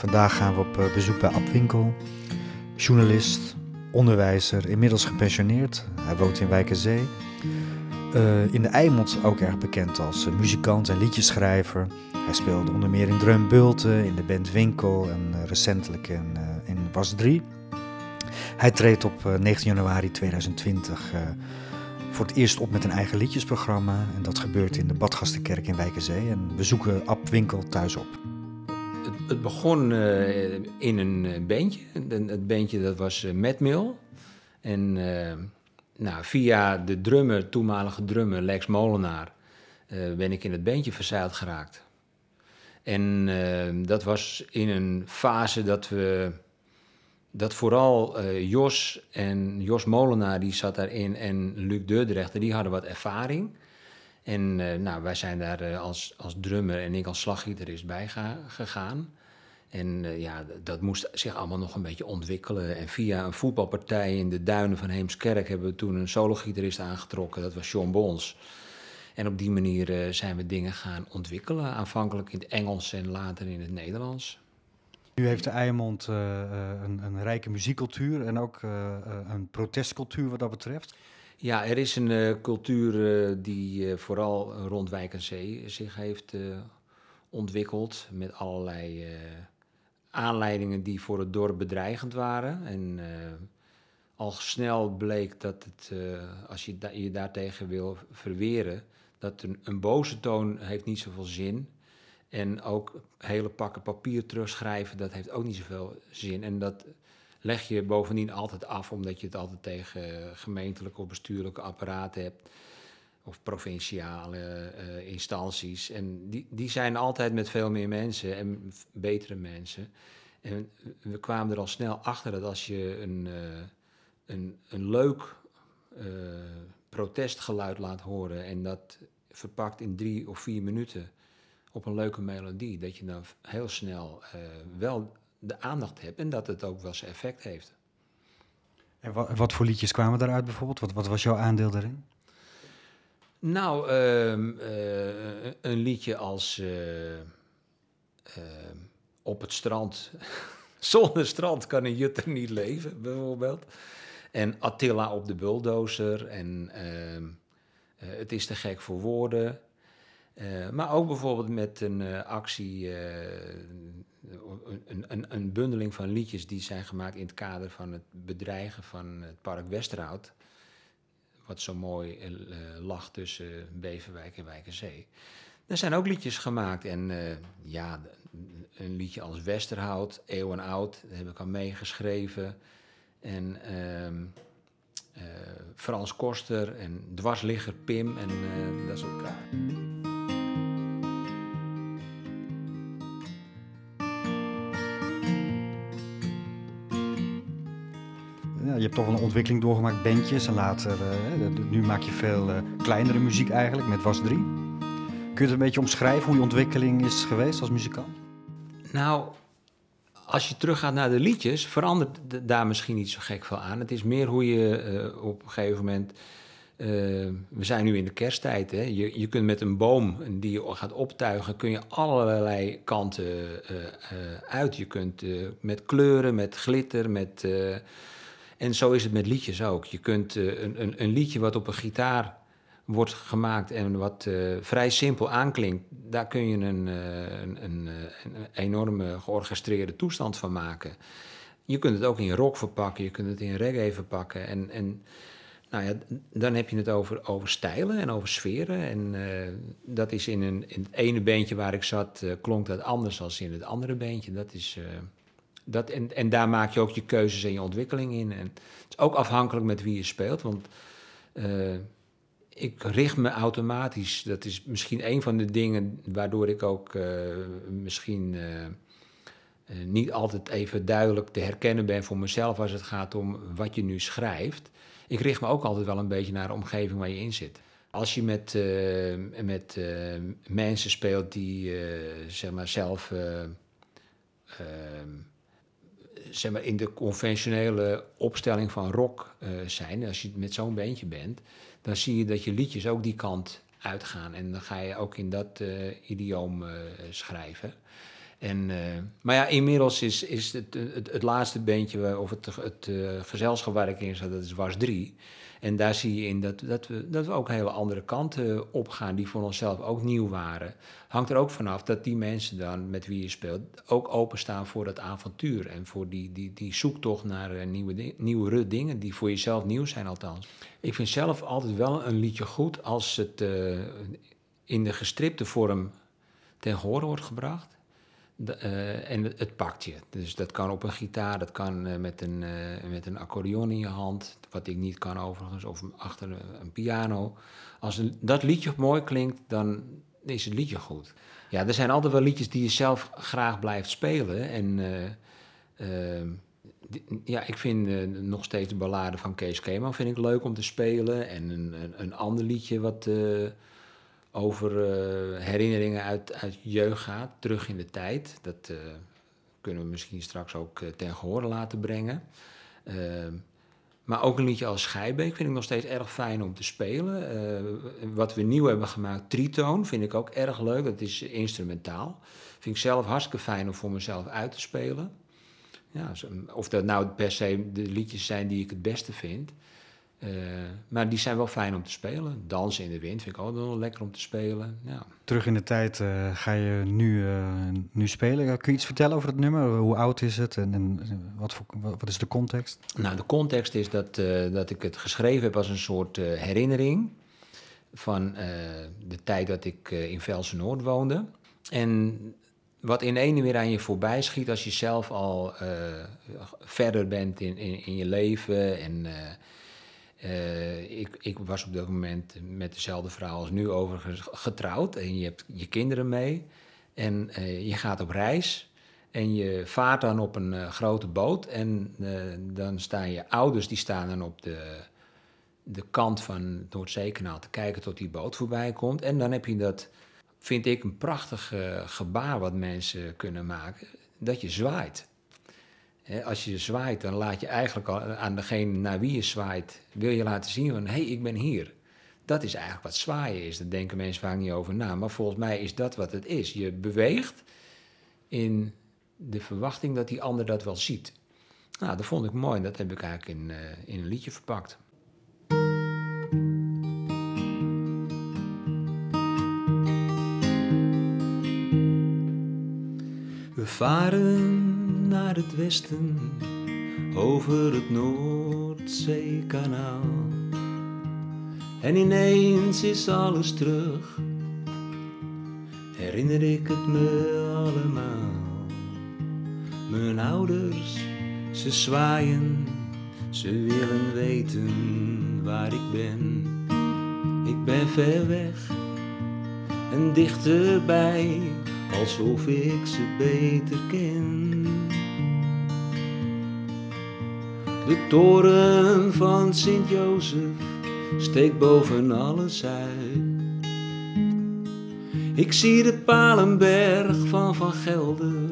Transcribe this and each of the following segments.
Vandaag gaan we op eh, bezoek bij Ab Winkel, journalist, onderwijzer, inmiddels gepensioneerd. Hij woont in Wijkenzee. Uh, in de Eimond ook erg bekend als uh, muzikant en liedjeschrijver. Hij speelde onder meer in Drum Bulten, in de band Winkel en recentelijk in, in Was 3. Hij treedt op 19 januari 2020 voor het eerst op met een eigen liedjesprogramma. En dat gebeurt in de Badgastenkerk in Wijkenzee. En we zoeken Ab Winkel thuis op. Het, begon uh, in een uh, bandje. Het bandje dat was uh, Matt Mill. En nou, via de drummer, toenmalige drummer Lex Molenaar, ben ik in het bandje verzeild geraakt. En dat was in een fase dat we dat vooral Jos en Jos Molenaar, die zat daarin, en Luc Deurdrechter, die hadden wat ervaring. En nou, wij zijn daar als, als drummer en ik als slaggitarist bij ga, gegaan. En ja, dat moest zich allemaal nog een beetje ontwikkelen. En via een voetbalpartij in de duinen van Heemskerk hebben we toen een solo-gitarist aangetrokken. Dat was John Bons. En op die manier zijn we dingen gaan ontwikkelen. Aanvankelijk in het Engels en later in het Nederlands. Nu heeft de Eimond uh, een, een, rijke muziekcultuur en ook een protestcultuur wat dat betreft. Ja, er is een cultuur die vooral rond Wijk en Zee zich heeft ontwikkeld. Met allerlei aanleidingen die voor het dorp bedreigend waren. En al snel bleek dat het, als je je daartegen wil verweren, dat een, een boze toon heeft niet zoveel zin en ook hele pakken papier terugschrijven, dat heeft ook niet zoveel zin. En dat leg je bovendien altijd af, omdat je het altijd tegen gemeentelijke of bestuurlijke apparaten hebt. Of provinciale uh, instanties. En die, die zijn altijd met veel meer mensen en betere mensen. En we kwamen er al snel achter dat als je een, uh, een, een leuk uh, protestgeluid laat horen en dat verpakt in drie of vier minuten op een leuke melodie, dat je dan heel snel wel de aandacht hebt en dat het ook wel zijn effect heeft. En wat, wat voor liedjes kwamen daaruit bijvoorbeeld? Wat, wat was jouw aandeel daarin? Nou, uh, uh, een liedje als ehm, Op het strand. Zonder strand kan een jutter niet leven, bijvoorbeeld. En Attila op de bulldozer. En ehm, Het is te gek voor woorden. Maar ook bijvoorbeeld met een actie, een, een, een, bundeling van liedjes die zijn gemaakt in het kader van het bedreigen van het park Westerhout. Wat zo mooi lag tussen Beverwijk en Wijkenzee. Er zijn ook liedjes gemaakt en ja, een liedje als Westerhout, Eeuwen Oud, daar heb ik al meegeschreven. En ehm, Frans Koster en Dwarsligger Pim en dat soort elkaar. Hebt toch wel een ontwikkeling doorgemaakt, bandjes. En later, uh, nu maak je veel uh, kleinere muziek eigenlijk, met Was 3. Kun je het een beetje omschrijven hoe je ontwikkeling is geweest als muzikant? Nou, als je teruggaat naar de liedjes, verandert daar misschien niet zo gek veel aan. Het is meer hoe je uh, op een gegeven moment... we zijn nu in de kersttijd. Hè? Je, je kunt met een boom die je gaat optuigen, kun je allerlei kanten uit. Je kunt met kleuren, met glitter, met en zo is het met liedjes ook. Je kunt uh, een, een, een, liedje wat op een gitaar wordt gemaakt en wat uh, vrij simpel aanklinkt, daar kun je een, uh, een, een, enorme georchestreerde toestand van maken. Je kunt het ook in rock verpakken, je kunt het in reggae verpakken. En, en nou ja, dan heb je het over, over stijlen en over sferen. En dat is in, een, in het ene beentje waar ik zat, klonk dat anders dan in het andere beentje. Dat is dat, en, en daar maak je ook je keuzes en je ontwikkeling in. En het is ook afhankelijk met wie je speelt. Want uh, ik richt me automatisch. Dat is misschien een van de dingen waardoor ik ook uh, misschien uh, niet altijd even duidelijk te herkennen ben voor mezelf als het gaat om wat je nu schrijft. Ik richt me ook altijd wel een beetje naar de omgeving waar je in zit. Als je met, met mensen speelt die zeg maar zelf zeg maar, in de conventionele opstelling van rock uh, zijn, als je met zo'n beentje bent, dan zie je dat je liedjes ook die kant uitgaan. En dan ga je ook in dat uh, idioom uh, schrijven. En, eh, maar ja, inmiddels is, is het, het, laatste beentje, of het, het gezelschap waar ik in zat, dat is Was 3. En daar zie je in dat, dat, we, dat we ook hele andere kanten opgaan, die voor onszelf ook nieuw waren. Hangt er ook vanaf dat die mensen dan met wie je speelt ook openstaan voor dat avontuur. En voor die, die, die zoektocht naar uh, nieuwe, nieuwe dingen, die voor jezelf nieuw zijn althans. Ik vind zelf altijd wel een liedje goed als het in de gestripte vorm ten gehore wordt gebracht. Uh, en het pakt je. Dus dat kan op een gitaar, dat kan uh, met, een, uh, met een accordeon in je hand, wat ik niet kan overigens, of achter een piano. Als dat liedje mooi klinkt, dan is het liedje goed. Ja, er zijn altijd wel liedjes die je zelf graag blijft spelen. En die, ja, ik vind nog steeds de ballade van Kees Keeman vind ik leuk om te spelen. En een, een ander liedje wat over uh, herinneringen uit, uit jeugd gaat, terug in de tijd. Dat uh, kunnen we misschien straks ook uh, ten gehore laten brengen. Ehm, maar ook een liedje als Schijbeek vind ik nog steeds erg fijn om te spelen. wat we nieuw hebben gemaakt, Tritoon, vind ik ook erg leuk. Dat is instrumentaal. Vind ik zelf hartstikke fijn om voor mezelf uit te spelen. Ja, of dat nou per se de liedjes zijn die ik het beste vind. Uh, maar die zijn wel fijn om te spelen. Dansen in de wind vind ik ook wel lekker om te spelen. Ja. Terug in de tijd uh, ga je nu, uh, nu spelen. Kun je iets vertellen over het nummer? Hoe oud is het en, en wat, voor, wat is de context? Nou, de context is dat, dat ik het geschreven heb als een soort herinnering van de tijd dat ik in Velsen Noord woonde. En wat in ene weer aan je voorbij schiet als je zelf al verder bent in, in, in je leven en uh, ik, ik, was op dat moment met dezelfde vrouw als nu overigens getrouwd. En je hebt je kinderen mee. En uh, je gaat op reis. En je vaart dan op een uh, grote boot. En dan staan je ouders, die staan dan op de, de kant van het Noordzeekanaal te kijken tot die boot voorbij komt. En dan heb je dat, vind ik, een prachtig gebaar wat mensen kunnen maken. Dat je zwaait als je zwaait, dan laat je eigenlijk al aan degene naar wie je zwaait, wil je laten zien van, hé, hey, ik ben hier. Dat is eigenlijk wat zwaaien is. Daar denken mensen vaak niet over na. Maar volgens mij is dat wat het is. Je beweegt in de verwachting dat die ander dat wel ziet. Nou, dat vond ik mooi en dat heb ik eigenlijk in, uh, in een liedje verpakt. We varen het westen over het Noordzeekanaal. En ineens is alles terug, herinner ik het me allemaal. Mijn ouders, ze zwaaien, ze willen weten waar ik ben. Ik ben ver weg en dichterbij, alsof ik ze beter ken. De toren van Sint-Jozef steekt boven alles uit. Ik zie de Palenberg van Van Gelder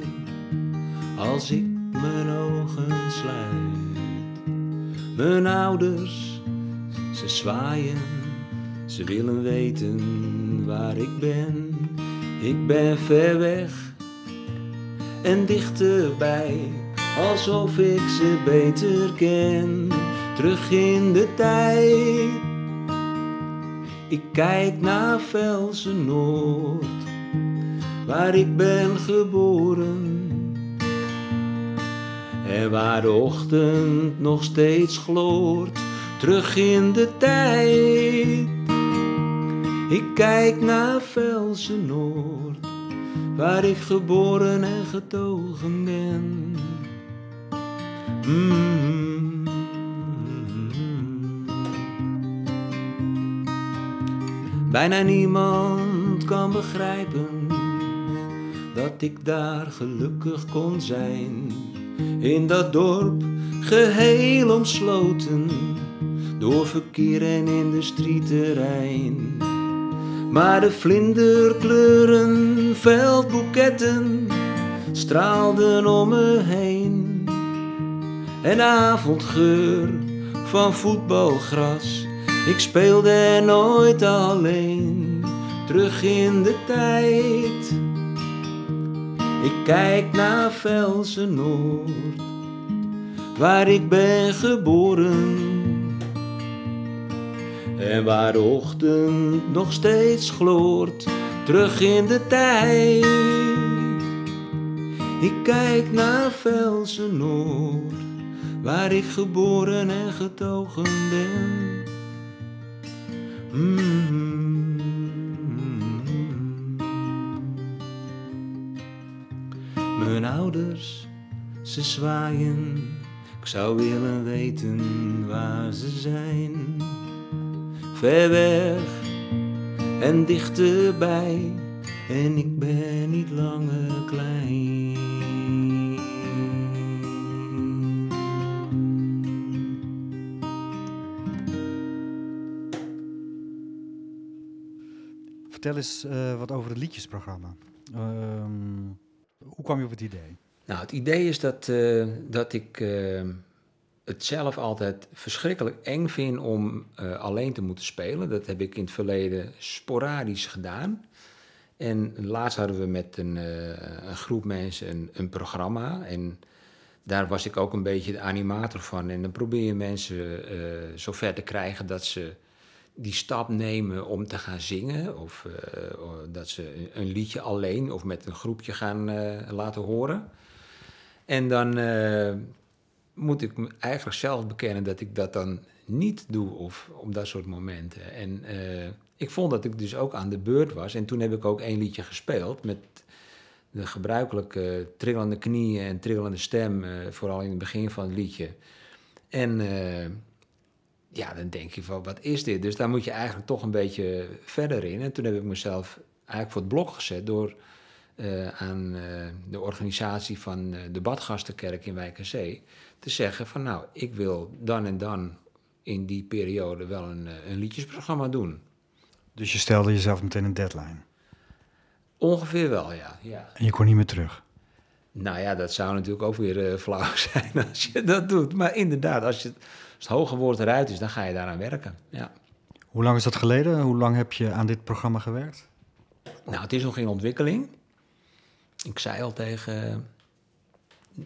als ik mijn ogen sluit. Mijn ouders, ze zwaaien, ze willen weten waar ik ben. Ik ben ver weg en dichterbij alsof ik ze beter ken. Terug in de tijd, ik kijk naar Velsen Noord, waar ik ben geboren. En waar de ochtend nog steeds gloort, terug in de tijd. Ik kijk naar Velsen Noord, waar ik geboren en getogen ben. Mm-hmm. Bijna niemand kan begrijpen dat ik daar gelukkig kon zijn. In dat dorp geheel omsloten door verkeer en industrieterrein. Maar de vlinderkleuren veldboeketten straalden om me heen en avondgeur van voetbalgras. Ik speelde er nooit alleen, terug in de tijd. Ik kijk naar Velsen Noord, waar ik ben geboren. En waar de ochtend nog steeds gloort, terug in de tijd. Ik kijk naar Velsen Noord, waar ik geboren en getogen ben. Mm. Mijn ouders, ze zwaaien. Ik zou willen weten waar ze zijn. Ver weg en dichterbij. En ik ben niet langer klein. Vertel eens uh, wat over het liedjesprogramma. Ehm, hoe kwam je op het idee? Nou, het idee is dat, uh, dat ik uh, het zelf altijd verschrikkelijk eng vind om alleen te moeten spelen. Dat heb ik in het verleden sporadisch gedaan. En laatst hadden we met een, groep mensen een, een, programma. En daar was ik ook een beetje de animator van. En dan probeer je mensen zover te krijgen dat ze die stap nemen om te gaan zingen. Of uh, dat ze een liedje alleen of met een groepje gaan uh, laten horen. En dan uh, moet ik eigenlijk zelf bekennen dat ik dat dan niet doe of op dat soort momenten. En ik vond dat ik dus ook aan de beurt was. En toen heb ik ook één liedje gespeeld met de gebruikelijke trillende knieën en trillende stem, vooral in het begin van het liedje. En ja, dan denk je van, wat is dit? Dus daar moet je eigenlijk toch een beetje verder in. En toen heb ik mezelf eigenlijk voor het blok gezet door uh, aan uh, de organisatie van uh, de Badgastenkerk in Wijk Zee te zeggen van, nou, ik wil dan en dan in die periode wel een, een liedjesprogramma doen. Dus je stelde jezelf meteen een deadline? Ongeveer wel, ja. ja. En je kon niet meer terug? Nou ja, dat zou natuurlijk ook weer flauw zijn als je dat doet. Maar inderdaad, als je als het hoge woord eruit is, dan ga je daaraan werken. Ja. Hoe lang is dat geleden? Hoe lang heb je aan dit programma gewerkt? Nou, het is nog in ontwikkeling. Ik zei al tegen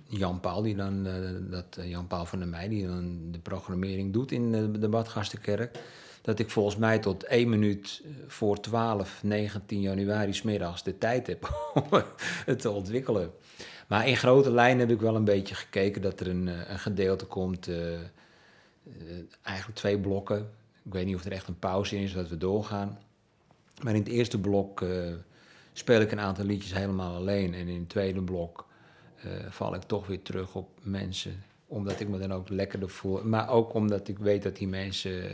Jan Paul, die dan, uh, dat, uh, Jan Paul van der Meij, die dan de programmering doet in de, de Badgastenkerk, dat ik volgens mij tot 1 minuut voor 12, 19 januari smiddags de tijd heb om het te ontwikkelen. Maar in grote lijnen heb ik wel een beetje gekeken dat er een, eh, een gedeelte komt uh, eigenlijk twee blokken. Ik weet niet of er echt een pauze in is, dat we doorgaan. Maar in het eerste blok uh, speel ik een aantal liedjes helemaal alleen. En in het tweede blok uh, val ik toch weer terug op mensen. Omdat ik me dan ook lekkerder voel. Maar ook omdat ik weet dat die mensen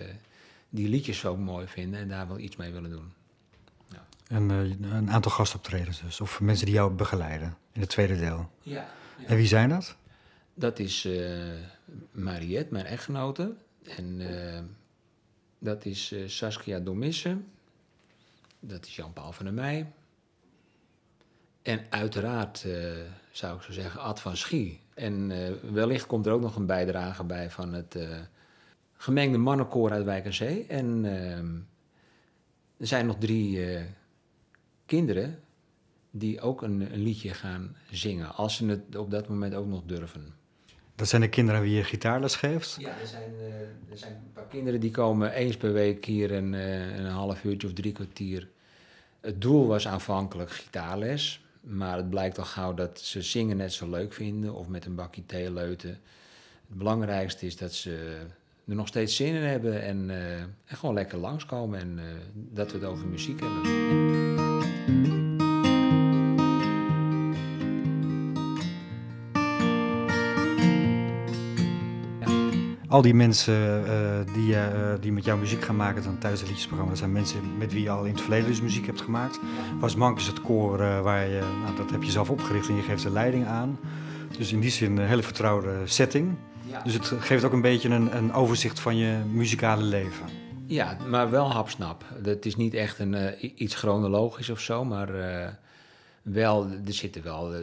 die liedjes zo mooi vinden en daar wel iets mee willen doen. Ja. En een aantal gastoptredens dus. Of mensen die jou begeleiden in het tweede deel. Ja. ja. En wie zijn dat? Dat is uh, Mariette, mijn echtgenote. En uh, dat is uh, Saskia Domisse. Dat is Jan-Paul van der Meij. En uiteraard zou ik zo zeggen Ad van Schie. En wellicht komt er ook nog een bijdrage bij van het gemengde mannenkoor uit Wijk. En er zijn nog drie kinderen die ook een, een, liedje gaan zingen. Als ze het op dat moment ook nog durven. Dat zijn de kinderen wie je gitaarles geeft? Ja, er zijn, uh, er zijn een paar kinderen die komen eens per week hier een, uh, een half uurtje of drie kwartier. Het doel was aanvankelijk gitaarles, maar het blijkt al gauw dat ze zingen net zo leuk vinden of met een bakje thee leuten. Het belangrijkste is dat ze er nog steeds zin in hebben en, en gewoon lekker langskomen en dat we het over muziek hebben. Al die mensen uh, die, uh, die met jouw muziek gaan maken dan tijdens het liedjesprogramma, dat zijn mensen met wie je al in het verleden dus muziek hebt gemaakt. Was Mank is het koor uh, waar je, nou, dat heb je zelf opgericht en je geeft de leiding aan. Dus in die zin een hele vertrouwde setting. Ja. Dus het geeft ook een beetje een, een, overzicht van je muzikale leven. Ja, maar wel hapsnap. Het is niet echt een, iets chronologisch of zo, maar wel, er zitten wel, eh,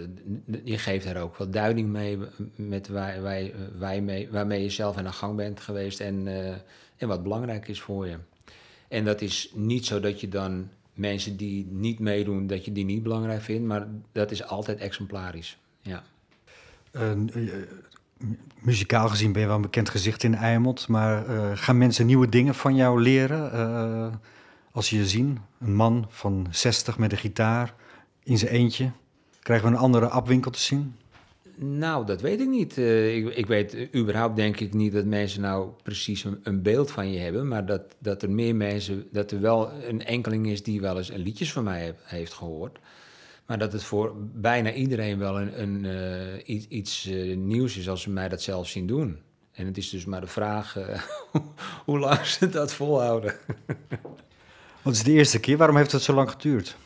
je geeft er ook wel duiding mee met waar, waar, waar mee, waarmee je zelf aan de gang bent geweest en, en wat belangrijk is voor je. En dat is niet zo dat je dan mensen die niet meedoen, dat je die niet belangrijk vindt. Maar dat is altijd exemplarisch. Ja. Muzikaal gezien ben je wel een bekend gezicht in Eimond. Maar gaan mensen nieuwe dingen van jou leren? Als je je zien, een man van 60 met een gitaar in zijn eentje. Krijgen we een andere abwinkel te zien? Nou, dat weet ik niet. Uh, ik, ik, weet überhaupt denk ik niet dat mensen nou precies een, een, beeld van je hebben. Maar dat, dat er meer mensen, dat er wel een enkeling is die wel eens een liedjes van mij heeft gehoord. Maar dat het voor bijna iedereen wel een, een uh, iets, iets nieuws is als ze mij dat zelf zien doen. En het is dus maar de vraag hoe lang ze dat volhouden. Wat is de eerste keer? Waarom heeft het zo lang geduurd?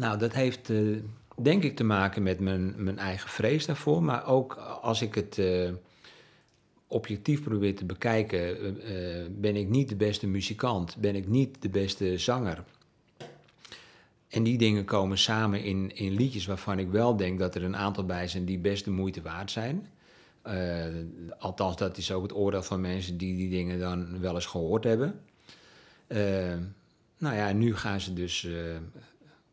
Nou, dat heeft denk ik te maken met mijn, mijn eigen vrees daarvoor. Maar ook als ik het uh, objectief probeer te bekijken, uh, ben ik niet de beste muzikant, ben ik niet de beste zanger. En die dingen komen samen in, in liedjes waarvan ik wel denk dat er een aantal bij zijn die best de moeite waard zijn. Althans, dat is ook het oordeel van mensen die die dingen dan wel eens gehoord hebben. nou ja, nu gaan ze dus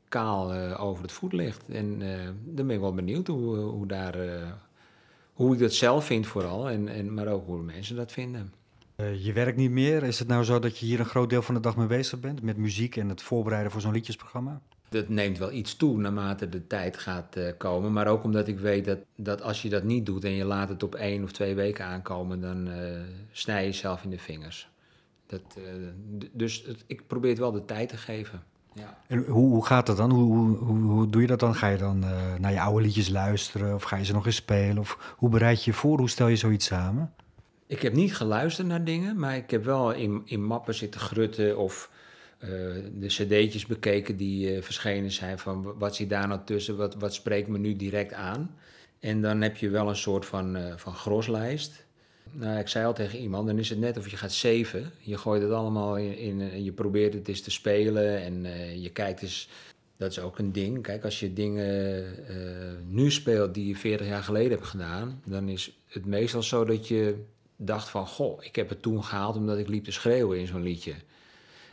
kaal uh, over het voetlicht. En uh, dan ben ik wel benieuwd hoe, hoe, daar, hoe ik dat zelf vind vooral, en, en, maar ook hoe mensen dat vinden. je werkt niet meer. Is het nou zo dat je hier een groot deel van de dag mee bezig bent met muziek en het voorbereiden voor zo'n liedjesprogramma? Dat neemt wel iets toe naarmate de tijd gaat komen. Maar ook omdat ik weet dat, dat als je dat niet doet en je laat het op één of twee weken aankomen, dan snij je jezelf in de vingers. Dat, dus het, ik probeer het wel de tijd te geven. Ja. En hoe, hoe gaat dat dan? Hoe, hoe, hoe, doe je dat dan? Ga je dan uh, naar je oude liedjes luisteren of ga je ze nog eens spelen? Of hoe bereid je je voor? Hoe stel je zoiets samen? Ik heb niet geluisterd naar dingen, maar ik heb wel in, in mappen zitten grutten of uh, de cd'tjes bekeken die uh, verschenen zijn van wat zit daar nou tussen, wat, wat spreekt me nu direct aan. En dan heb je wel een soort van, van groslijst. Nou, ik zei al tegen iemand, dan is het net of je gaat zeven. Je gooit het allemaal in, en je probeert het eens te spelen en uh, je kijkt eens. Dat is ook een ding. Kijk, als je dingen uh, nu speelt die je 40 jaar geleden hebt gedaan, dan is het meestal zo dat je dacht van, goh, ik heb het toen gehaald omdat ik liep te schreeuwen in zo'n liedje.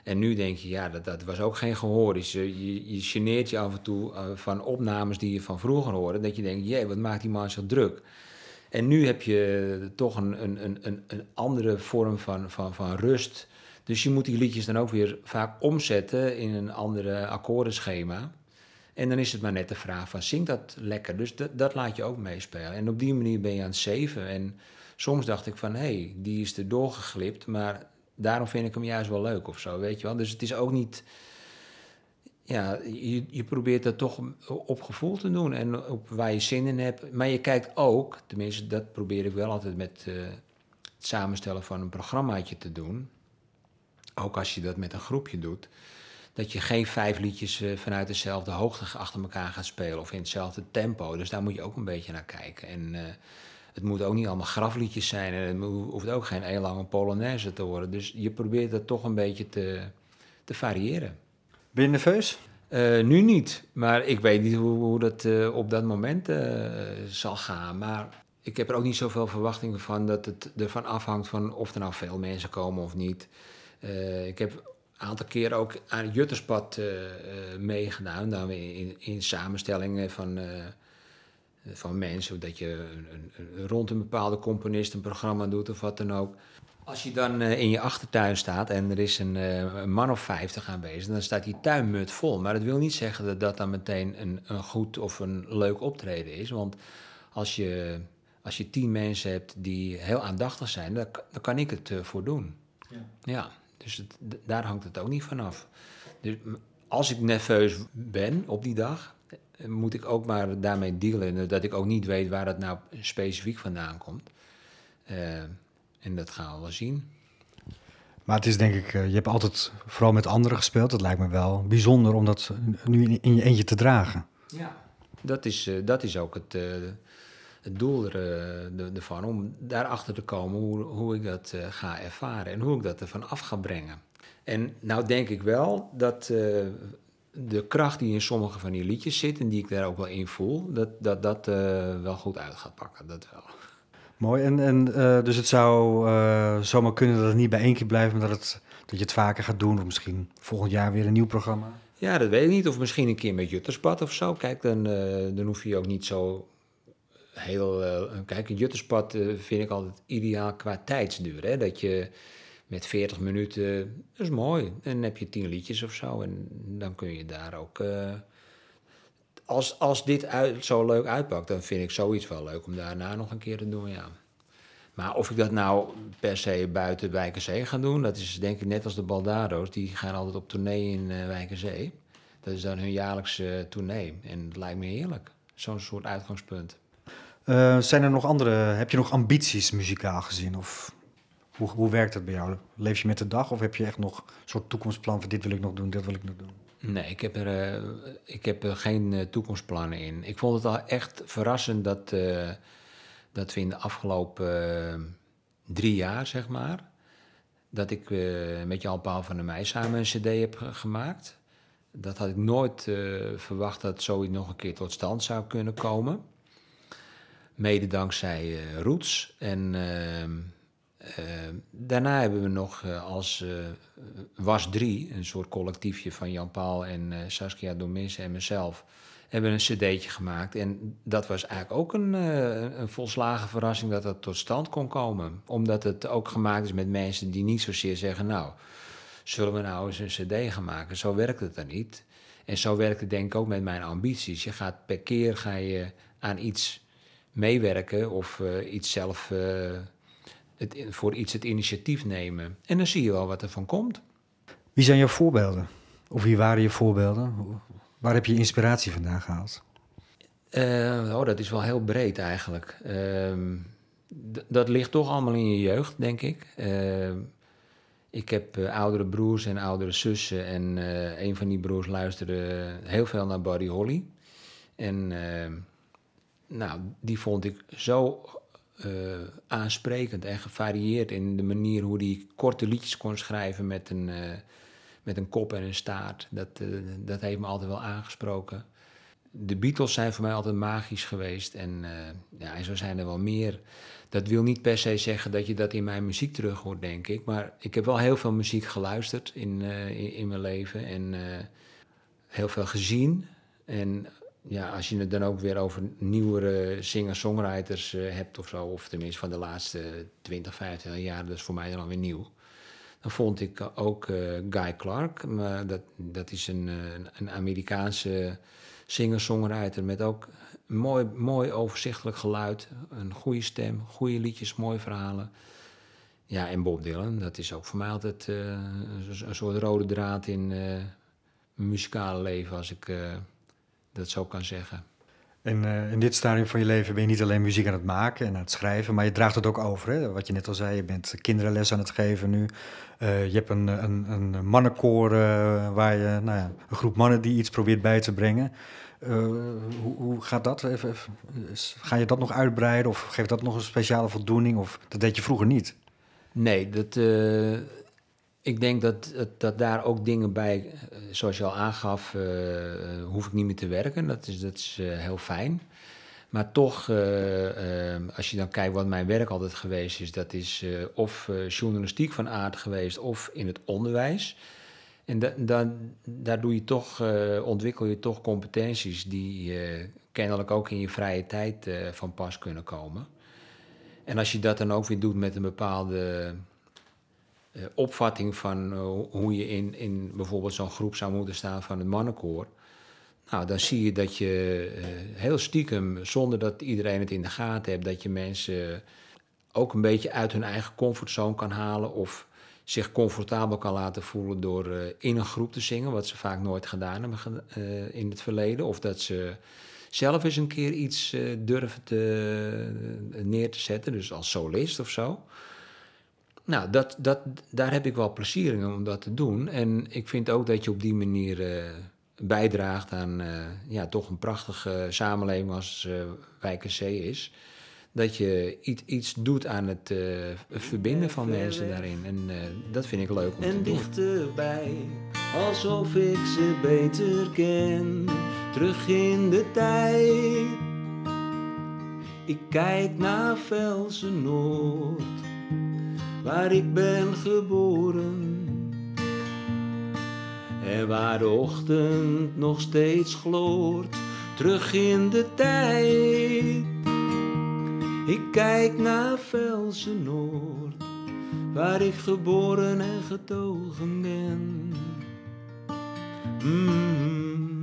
En nu denk je, ja, dat, dat was ook geen gehoor. Dus je, je, je geneert je af en toe van opnames die je van vroeger hoorde. Dat je denkt, jee, wat maakt die man zo druk? En nu heb je toch een, een, een, een andere vorm van, van, van rust. Dus je moet die liedjes dan ook weer vaak omzetten in een andere akkoordenschema. En dan is het maar net de vraag van, zingt dat lekker? Dus dat, dat laat je ook meespelen. En op die manier ben je aan het zeven. En soms dacht ik van, hé, hey, die is er doorgeglipt, maar daarom vind ik hem juist wel leuk of zo, weet je wel. Dus het is ook niet ja, je, je probeert dat toch op gevoel te doen en op waar je zin in hebt. Maar je kijkt ook, tenminste dat probeer ik wel altijd met uh, het samenstellen van een programmaatje te doen. Ook als je dat met een groepje doet. Dat je geen vijf liedjes uh, vanuit dezelfde hoogte achter elkaar gaat spelen of in hetzelfde tempo. Dus daar moet je ook een beetje naar kijken. En uh, het moet ook niet allemaal grafliedjes zijn en het hoeft ook geen heel lange polonaise te worden. Dus je probeert dat toch een beetje te, te variëren. Ben je nerveus? Uh, nu niet, maar ik weet niet hoe, hoe dat uh, op dat moment uh, zal gaan. Maar ik heb er ook niet zoveel verwachtingen van dat het ervan afhangt van of er nou veel mensen komen of niet. ik heb een aantal keer ook aan het Jutterspad meegedaan, dan in, in samenstellingen van, van mensen, dat je een, een, rond een bepaalde componist een programma doet of wat dan ook. Als je dan uh, in je achtertuin staat en er is een, uh, een, man of vijftig aanwezig, dan staat die tuinmut vol. Maar dat wil niet zeggen dat dat dan meteen een, een goed of een leuk optreden is. Want als je, als je tien mensen hebt die heel aandachtig zijn, dan, dan kan ik het uh, voor doen. Ja, ja dus het, daar hangt het ook niet vanaf. Dus als ik nerveus ben op die dag, moet ik ook maar daarmee dealen. Dat ik ook niet weet waar dat nou specifiek vandaan komt. En dat gaan we wel zien. Maar het is denk ik, eh, je hebt altijd vooral met anderen gespeeld. Het lijkt me wel bijzonder om dat nu in je eentje te dragen. Ja, dat is, eh, dat is ook het, uh, het doel ervan. Om daarachter te komen hoe, hoe ik dat ga ervaren en hoe ik dat ervan af ga brengen. En nou denk ik wel dat de kracht die in sommige van die liedjes zit en die ik daar ook wel in voel, dat dat, dat wel goed uit gaat pakken. Dat wel. Mooi. En, en uh, dus het zou uh, zomaar kunnen dat het niet bij één keer blijft, maar dat, het, dat je het vaker gaat doen. Of misschien volgend jaar weer een nieuw programma. Ja, dat weet ik niet. Of misschien een keer met Jutterspad of zo. Kijk, dan, eh, dan hoef je ook niet zo heel... eh, kijk, een Jutterspad eh, vind ik altijd ideaal qua tijdsduur. Hè? Dat je met 40 minuten, dat is mooi. En dan heb je 10 liedjes of zo. En dan kun je daar ook... als, als dit uit, zo leuk uitpakt, dan vind ik zoiets wel leuk om daarna nog een keer te doen, ja. Maar of ik dat nou per se buiten Wijkerzee ga doen, dat is denk ik net als de Baldado's. Die gaan altijd op tournee in eh Wijkerzee. Dat is dan hun jaarlijkse eh, tournee. En het lijkt me heerlijk. Zo'n soort uitgangspunt. Eh, zijn er nog andere, heb je nog ambities muzikaal gezien? Of hoe, hoe werkt het bij jou? Leef je met de dag of heb je echt nog een soort toekomstplan van dit wil ik nog doen, dit wil ik nog doen? Nee, ik heb er, eh, ik heb geen eh, toekomstplannen in. Ik vond het al echt verrassend dat, eh, dat we in de afgelopen drie jaar, zeg maar, dat ik met Jan Paul van der Meij samen een cd heb ge- gemaakt. Dat had ik nooit verwacht dat zoiets nog een keer tot stand zou kunnen komen. Mede dankzij Roots. En ehm, daarna hebben we nog eh, als eh, Was 3, een soort collectiefje van Jan Paul en eh, Saskia Domis en mezelf, hebben een cd'tje gemaakt. En dat was eigenlijk ook een, een volslagen verrassing dat dat tot stand kon komen. Omdat het ook gemaakt is met mensen die niet zozeer zeggen, nou, zullen we nou eens een cd gaan maken? Zo werkt het dan niet. En zo werkt het denk ik ook met mijn ambities. Je gaat per keer ga je aan iets meewerken of iets zelf het, voor iets het initiatief nemen. En dan zie je wel wat er van komt. Wie zijn jouw voorbeelden? Of wie waren je voorbeelden? Waar heb je inspiratie vandaan gehaald? Eh, oh, dat is wel heel breed eigenlijk. Ehm, dat ligt toch allemaal in je jeugd, denk ik. Ehm, ik heb eh, oudere broers en oudere zussen. En eh, een van die broers luisterde heel veel naar Buddy Holly. En ehm, nou, die vond ik zo eh, aansprekend en gevarieerd in de manier hoe hij korte liedjes kon schrijven met een, eh, met een kop en een staart. Dat, eh, dat heeft me altijd wel aangesproken de Beatles zijn voor mij altijd magisch geweest. En, ja, zo zijn er wel meer. Dat wil niet per se zeggen dat je dat in mijn muziek terug hoort, denk ik. Maar ik heb wel heel veel muziek geluisterd in, in, in mijn leven. En heel veel gezien. En ja, als je het dan ook weer over nieuwere singer-songwriters eh, hebt of zo... of tenminste van de laatste 20, 25 jaar, dat is voor mij dan weer nieuw... Dan vond ik ook eh, Guy Clark. Maar dat, dat is een, eh, een Amerikaanse singer-songwriter met ook mooi, mooi overzichtelijk geluid. Een goede stem, goede liedjes, mooie verhalen. Ja, en Bob Dylan, dat is ook voor mij altijd een, een soort rode draad in mijn muzikale leven, als ik dat zo kan zeggen. En eh, in dit stadium van je leven ben je niet alleen muziek aan het maken en aan het schrijven, maar je draagt het ook over. Hè? Wat je net al zei, je bent kinderenles aan het geven nu. Eh, je hebt een, een, een mannenkoor eh, waar je nou ja, een groep mannen die iets probeert bij te brengen. Hoe, hoe gaat dat? Even, ga je dat nog uitbreiden of geeft dat nog een speciale voldoening? Of dat deed je vroeger niet? Nee, dat, ik denk dat, dat, dat daar ook dingen bij, eh, zoals je al aangaf, eh, eh, hoef ik niet meer te werken. Dat is, dat is heel fijn. Maar toch, als je dan kijkt wat mijn werk altijd geweest is, dat is of journalistiek van aard geweest of in het onderwijs. En da, da- daar doe je toch, ontwikkel je toch competenties die kennelijk ook in je vrije tijd van pas kunnen komen. En als je dat dan ook weer doet met een bepaalde eh, opvatting van eh, hoe je in, in bijvoorbeeld zo'n groep zou moeten staan van het mannenkoor. Nou, dan zie je dat je eh, heel stiekem, zonder dat iedereen het in de gaten heeft, dat je mensen ook een beetje uit hun eigen comfortzone kan halen of zich comfortabel kan laten voelen door in een groep te zingen, wat ze vaak nooit gedaan hebben in het verleden. Of dat ze zelf eens een keer iets durven te, neer te zetten, dus als solist of zo. Nou, dat, dat, daar heb ik wel plezier in om dat te doen. En ik vind ook dat je op die manier eh, bijdraagt aan eh, ja, toch een prachtige samenleving als eh Wijkerzee is. Dat je iets, iets doet aan het verbinden van mensen daarin. En dat vind ik leuk om te en doen. dichterbij, alsof ik ze beter ken. Terug in de tijd, ik kijk naar Velsen Noord, waar ik ben geboren. En waar de ochtend nog steeds gloort, terug in de tijd. Ik kijk naar Velsen Noord, waar ik geboren en getogen ben. Mm.